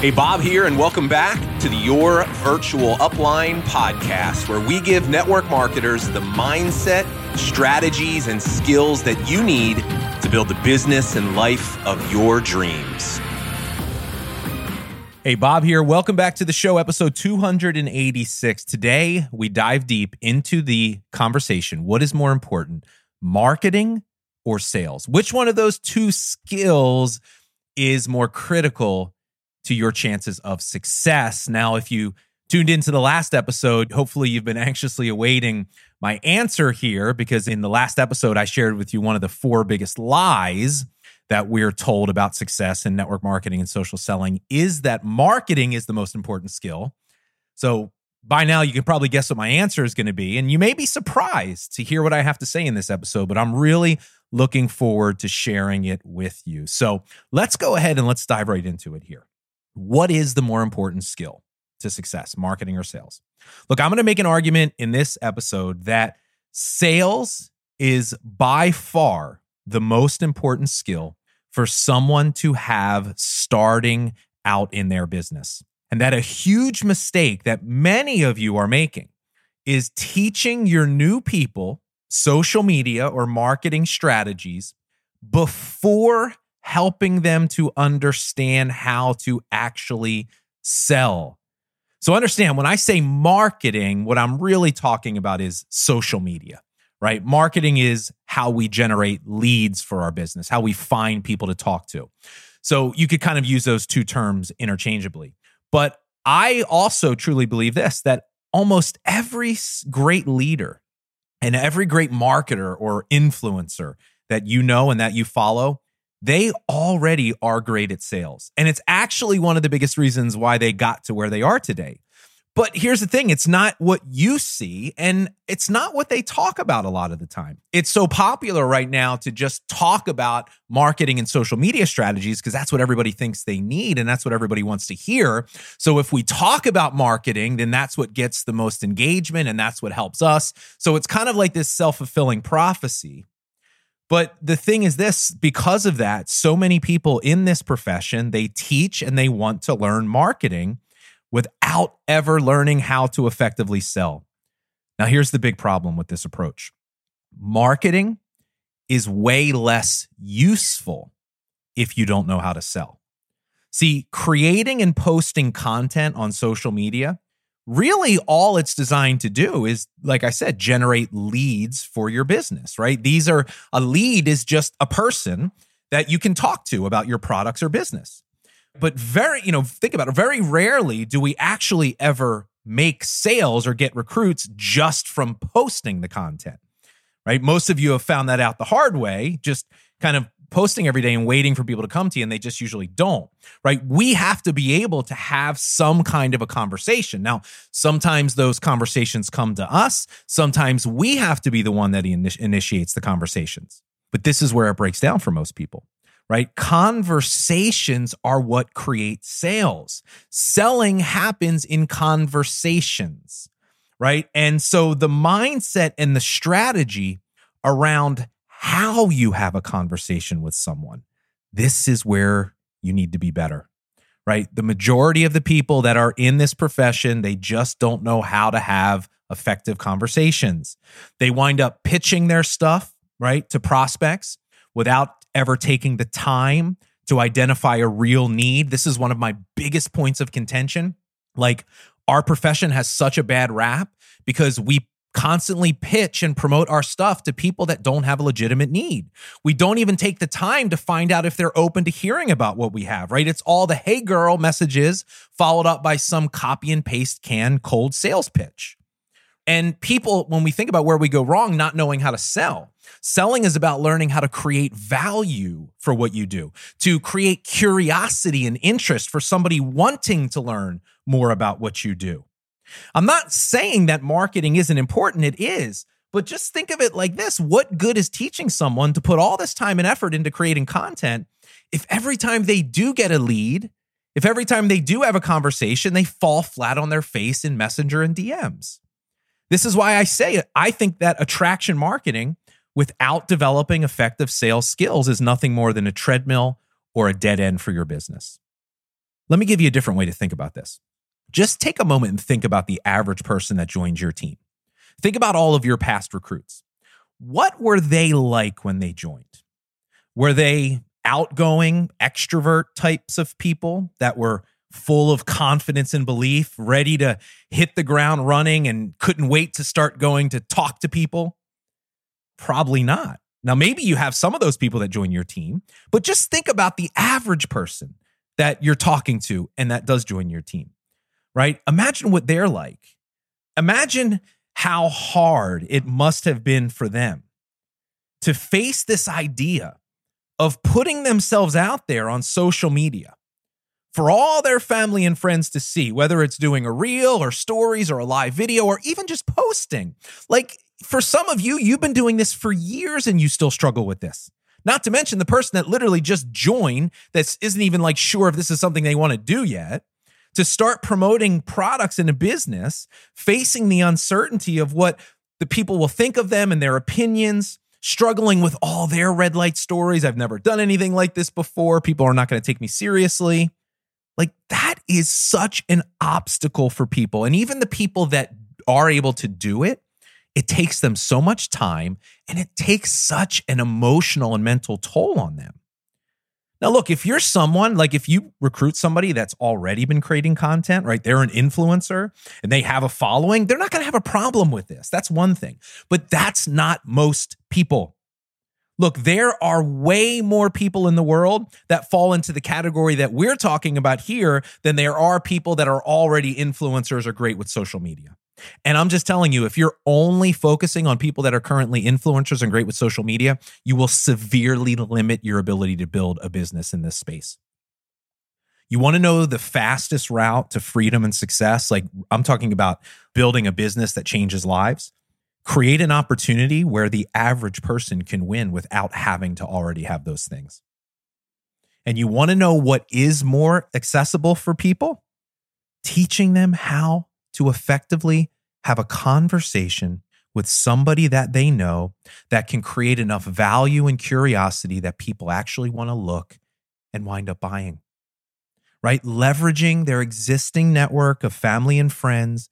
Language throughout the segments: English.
Hey, Bob here, and welcome back to the Your Virtual Upline podcast, where we give network marketers the mindset, strategies, and skills that you need to build the business and life of your dreams. Hey, Bob here. Welcome back to the show, episode 286. Today, we dive deep into the conversation. What is more important, marketing or sales? Which one of those two skills is more critical to your chances of success. Now, if you tuned into the last episode, hopefully you've been anxiously awaiting my answer here because in the last episode, I shared with you one of the four biggest lies that we're told about success in network marketing and social selling is that marketing is the most important skill. So by now, you can probably guess what my answer is going to be. And you may be surprised to hear what I have to say in this episode, but I'm really looking forward to sharing it with you. So let's go ahead and let's dive right into it here. What is the more important skill to success, marketing or sales? Look, I'm going to make an argument in this episode that sales is by far the most important skill for someone to have starting out in their business. And that a huge mistake that many of you are making is teaching your new people social media or marketing strategies before helping them to understand how to actually sell. So, understand when I say marketing, what I'm really talking about is social media, right? Marketing is how we generate leads for our business, how we find people to talk to. So, you could kind of use those two terms interchangeably. But I also truly believe this that almost every great leader and every great marketer or influencer that you know and that you follow they already are great at sales. And it's actually one of the biggest reasons why they got to where they are today. But here's the thing it's not what you see, and it's not what they talk about a lot of the time. It's so popular right now to just talk about marketing and social media strategies because that's what everybody thinks they need and that's what everybody wants to hear. So if we talk about marketing, then that's what gets the most engagement and that's what helps us. So it's kind of like this self fulfilling prophecy. But the thing is this because of that, so many people in this profession, they teach and they want to learn marketing without ever learning how to effectively sell. Now, here's the big problem with this approach marketing is way less useful if you don't know how to sell. See, creating and posting content on social media really all it's designed to do is like i said generate leads for your business right? These are a lead is just a person that you can talk to about your products or business. But very you know think about it very rarely do we actually ever make sales or get recruits just from posting the content right? Most of you have found that out the hard way just kind of posting every day and waiting for people to come to you and they just usually don't right? We have to be able to have some kind of a conversation. Now sometimes those conversations come to us. Sometimes we have to be the one that initiates the conversations. But this is where it breaks down for most people right? Conversations are what create sales. Selling happens in conversations right? And so the mindset and the strategy around how you have a conversation with someone. This is where you need to be better, right? The majority of the people that are in this profession, they just don't know how to have effective conversations. They wind up pitching their stuff, right, to prospects without ever taking the time to identify a real need. This is one of my biggest points of contention. Like, our profession has such a bad rap because we constantly pitch and promote our stuff to people that don't have a legitimate need. We don't even take the time to find out if they're open to hearing about what we have, right? It's all the hey girl messages followed up by some copy and paste can cold sales pitch. And people, when we think about where we go wrong, not knowing how to sell, selling is about learning how to create value for what you do, to create curiosity and interest for somebody wanting to learn more about what you do. I'm not saying that marketing isn't important, it is. But just think of it like this what good is teaching someone to put all this time and effort into creating content if every time they do get a lead, if every time they do have a conversation, they fall flat on their face in Messenger and DMs? This is why I say it. I think that attraction marketing without developing effective sales skills is nothing more than a treadmill or a dead end for your business. Let me give you a different way to think about this. Just take a moment and think about the average person that joins your team. Think about all of your past recruits. What were they like when they joined? Were they outgoing, extrovert types of people that were full of confidence and belief, ready to hit the ground running and couldn't wait to start going to talk to people? Probably not. Now, maybe you have some of those people that join your team, but just think about the average person that you're talking to and that does join your team, right? Imagine what they're like. Imagine how hard it must have been for them to face this idea of putting themselves out there on social media for all their family and friends to see, whether it's doing a reel or stories or a live video or even just posting. Like for some of you, you've been doing this for years and you still struggle with this. Not to mention the person that literally just joined that isn't even like sure if this is something they want to do yet to start promoting products in a business, facing the uncertainty of what the people will think of them and their opinions, struggling with all their red light stories. I've never done anything like this before. People are not going to take me seriously. Like that is such an obstacle for people. And even the people that are able to do it, it takes them so much time and it takes such an emotional and mental toll on them. Now, look, if you're someone like if you recruit somebody that's already been creating content, right? They're an influencer and they have a following, they're not going to have a problem with this. That's one thing. But that's not most people. Look, there are way more people in the world that fall into the category that we're talking about here than there are people that are already influencers or great with social media. And I'm just telling you, if you're only focusing on people that are currently influencers and great with social media, you will severely limit your ability to build a business in this space. You want to know the fastest route to freedom and success? Like I'm talking about building a business that changes lives. Create an opportunity where the average person can win without having to already have those things. And you want to know what is more accessible for people? Teaching them how to effectively have a conversation with somebody that they know that can create enough value and curiosity that people actually want to look and wind up buying. Right? Leveraging their existing network of family and friends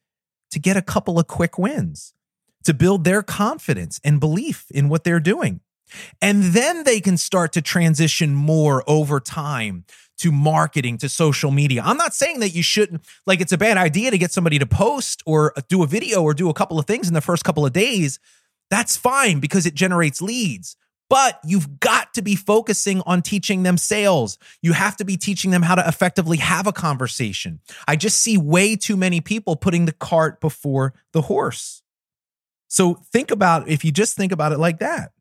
to get a couple of quick wins, to build their confidence and belief in what they're doing. And then they can start to transition more over time to marketing to social media. I'm not saying that you shouldn't, like, it's a bad idea to get somebody to post or uh, do a video or do a couple of things in the first couple of days. That's fine because it generates leads. But you've got to be focusing on teaching them sales. You have to be teaching them how to effectively have a conversation. I just see way too many people putting the cart before the horse. So think about if you just think about it like that.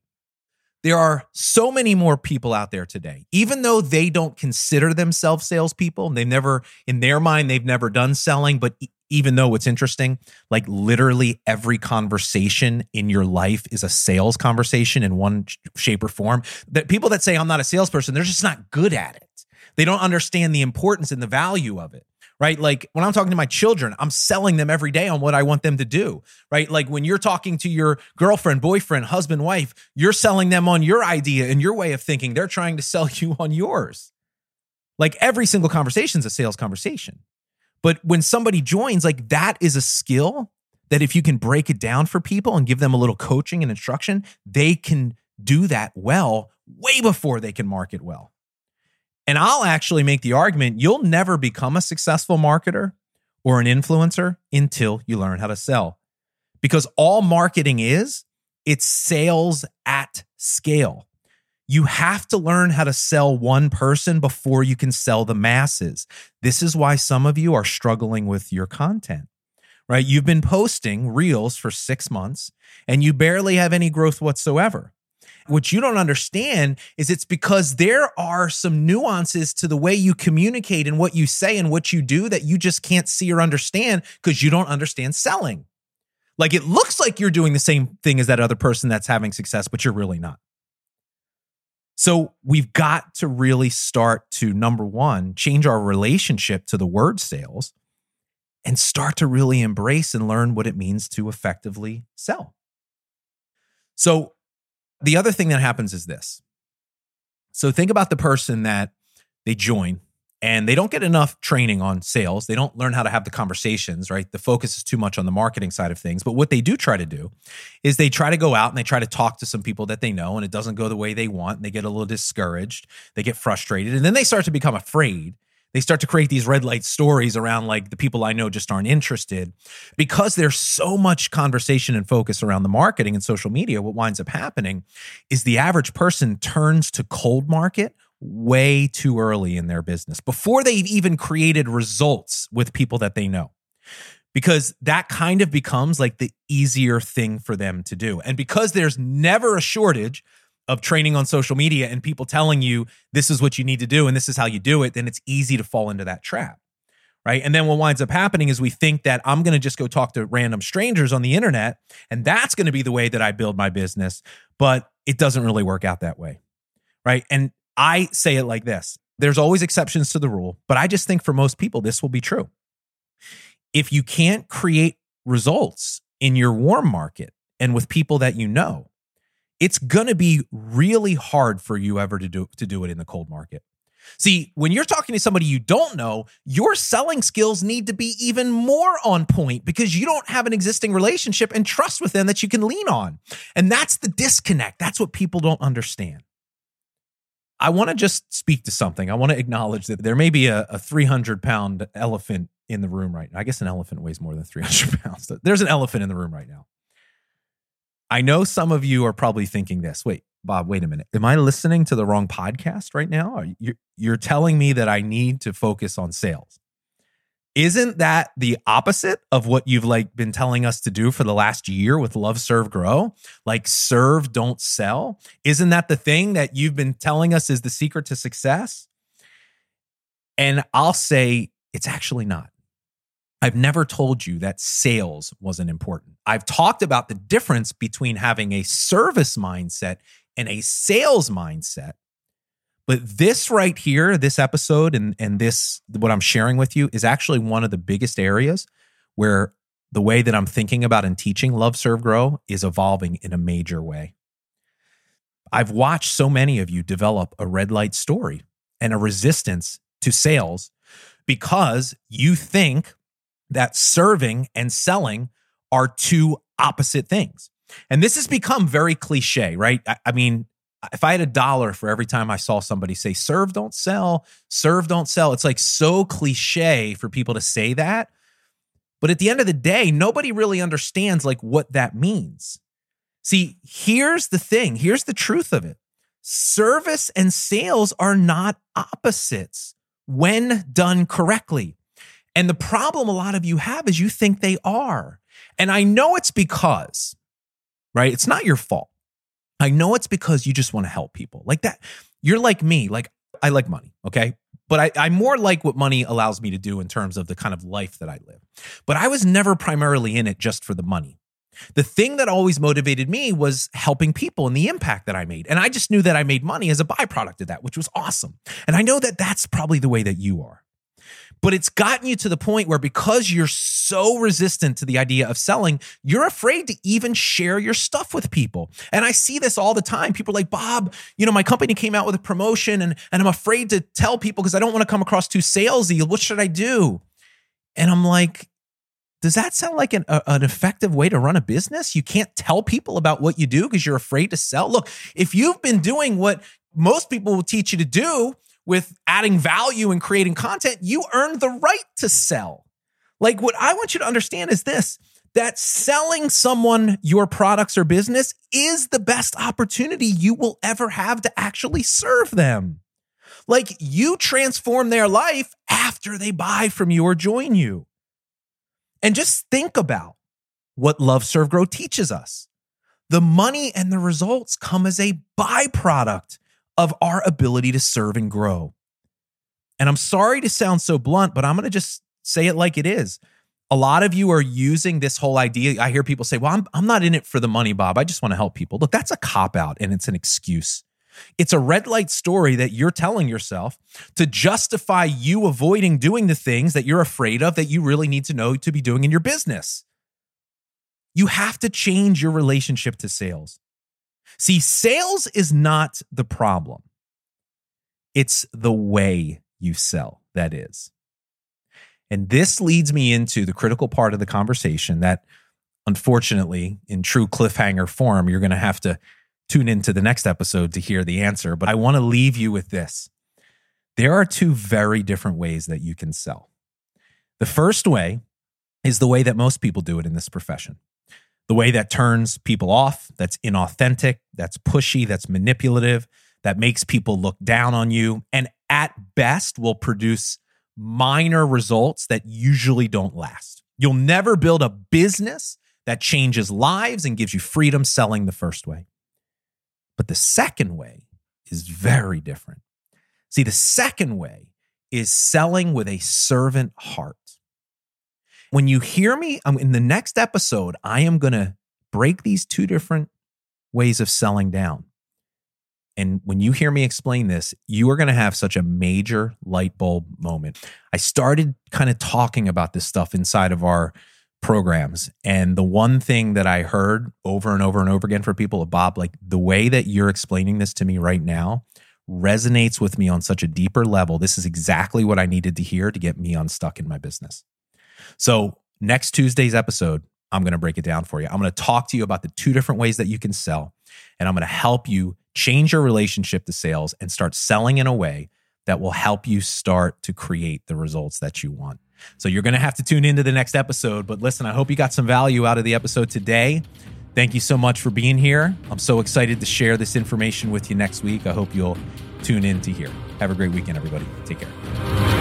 There are so many more people out there today, even though they don't consider themselves salespeople. They've never, in their mind, they've never done selling. But even though it's interesting, like literally every conversation in your life is a sales conversation in one shape or form. That people that say, I'm not a salesperson, they're just not good at it. They don't understand the importance and the value of it right? Like when I'm talking to my children, I'm selling them every day on what I want them to do, right? Like when you're talking to your girlfriend, boyfriend, husband, wife, you're selling them on your idea and your way of thinking. They're trying to sell you on yours. Like every single conversation is a sales conversation. But when somebody joins, like that is a skill that if you can break it down for people and give them a little coaching and instruction, they can do that well way before they can market well. And I'll actually make the argument you'll never become a successful marketer or an influencer until you learn how to sell. Because all marketing is, it's sales at scale. You have to learn how to sell one person before you can sell the masses. This is why some of you are struggling with your content, right? You've been posting reels for six months and you barely have any growth whatsoever. What you don't understand is it's because there are some nuances to the way you communicate and what you say and what you do that you just can't see or understand because you don't understand selling. Like it looks like you're doing the same thing as that other person that's having success, but you're really not. So we've got to really start to number one, change our relationship to the word sales and start to really embrace and learn what it means to effectively sell. So the other thing that happens is this. So think about the person that they join and they don't get enough training on sales. They don't learn how to have the conversations, right? The focus is too much on the marketing side of things. But what they do try to do is they try to go out and they try to talk to some people that they know, and it doesn't go the way they want. And they get a little discouraged, they get frustrated, and then they start to become afraid. They start to create these red light stories around like the people I know just aren't interested because there's so much conversation and focus around the marketing and social media. What winds up happening is the average person turns to cold market way too early in their business before they've even created results with people that they know. Because that kind of becomes like the easier thing for them to do. And because there's never a shortage of training on social media and people telling you this is what you need to do and this is how you do it, then it's easy to fall into that trap. Right. And then what winds up happening is we think that I'm going to just go talk to random strangers on the internet and that's going to be the way that I build my business. But it doesn't really work out that way. Right. And I say it like this there's always exceptions to the rule, but I just think for most people, this will be true. If you can't create results in your warm market and with people that you know, it's going to be really hard for you ever to do, to do it in the cold market. See, when you're talking to somebody you don't know, your selling skills need to be even more on point because you don't have an existing relationship and trust with them that you can lean on. And that's the disconnect. That's what people don't understand. I want to just speak to something. I want to acknowledge that there may be a, a 300 pound elephant in the room right now. I guess an elephant weighs more than 300 pounds. There's an elephant in the room right now. I know some of you are probably thinking this. Wait, Bob, wait a minute. Am I listening to the wrong podcast right now? You're, you're telling me that I need to focus on sales isn't that the opposite of what you've like been telling us to do for the last year with love serve grow like serve don't sell isn't that the thing that you've been telling us is the secret to success and i'll say it's actually not i've never told you that sales wasn't important i've talked about the difference between having a service mindset and a sales mindset but this right here, this episode and and this what I'm sharing with you is actually one of the biggest areas where the way that I'm thinking about and teaching Love Serve Grow is evolving in a major way. I've watched so many of you develop a red light story and a resistance to sales because you think that serving and selling are two opposite things. And this has become very cliche, right? I, I mean, if I had a dollar for every time I saw somebody say, serve, don't sell, serve, don't sell, it's like so cliche for people to say that. But at the end of the day, nobody really understands like what that means. See, here's the thing here's the truth of it service and sales are not opposites when done correctly. And the problem a lot of you have is you think they are. And I know it's because, right? It's not your fault. I know it's because you just want to help people like that. You're like me. Like I like money. Okay. But I, I more like what money allows me to do in terms of the kind of life that I live. But I was never primarily in it just for the money. The thing that always motivated me was helping people and the impact that I made. And I just knew that I made money as a byproduct of that, which was awesome. And I know that that's probably the way that you are but it's gotten you to the point where because you're so resistant to the idea of selling, you're afraid to even share your stuff with people. And I see this all the time. People are like, Bob, you know, my company came out with a promotion and, and I'm afraid to tell people because I don't want to come across too salesy. What should I do? And I'm like, does that sound like an, a, an effective way to run a business? You can't tell people about what you do because you're afraid to sell. Look, if you've been doing what most people will teach you to do, with adding value and creating content, you earn the right to sell. Like, what I want you to understand is this that selling someone your products or business is the best opportunity you will ever have to actually serve them. Like, you transform their life after they buy from you or join you. And just think about what Love Serve Grow teaches us. The money and the results come as a byproduct of our ability to serve and grow. And I'm sorry to sound so blunt, but I'm going to just say it like it is. A lot of you are using this whole idea. I hear people say, Well, I'm, I'm not in it for the money, Bob. I just want to help people. Look, that's a cop out and it's an excuse. It's a red light story that you're telling yourself to justify you avoiding doing the things that you're afraid of that you really need to know to be doing in your business. You have to change your relationship to sales. See, sales is not the problem, it's the way you sell, that is. And this leads me into the critical part of the conversation that, unfortunately, in true cliffhanger form, you're going to have to tune into the next episode to hear the answer. But I want to leave you with this there are two very different ways that you can sell. The first way is the way that most people do it in this profession. The way that turns people off, that's inauthentic, that's pushy, that's manipulative, that makes people look down on you, and at best will produce minor results that usually don't last. You'll never build a business that changes lives and gives you freedom selling the first way. But the second way is very different. See, the second way is selling with a servant heart. When you hear me um, in the next episode, I am going to break these two different ways of selling down. And when you hear me explain this, you are going to have such a major light bulb moment. I started kind of talking about this stuff inside of our programs. And the one thing that I heard over and over and over again for people, Bob, like the way that you're explaining this to me right now resonates with me on such a deeper level. This is exactly what I needed to hear to get me unstuck in my business. So, next Tuesday's episode, I'm going to break it down for you. I'm going to talk to you about the two different ways that you can sell, and I'm going to help you change your relationship to sales and start selling in a way that will help you start to create the results that you want. So you're going to have to tune into the next episode. But listen, I hope you got some value out of the episode today. Thank you so much for being here. I'm so excited to share this information with you next week. I hope you'll tune in to hear. Have a great weekend, everybody. Take care.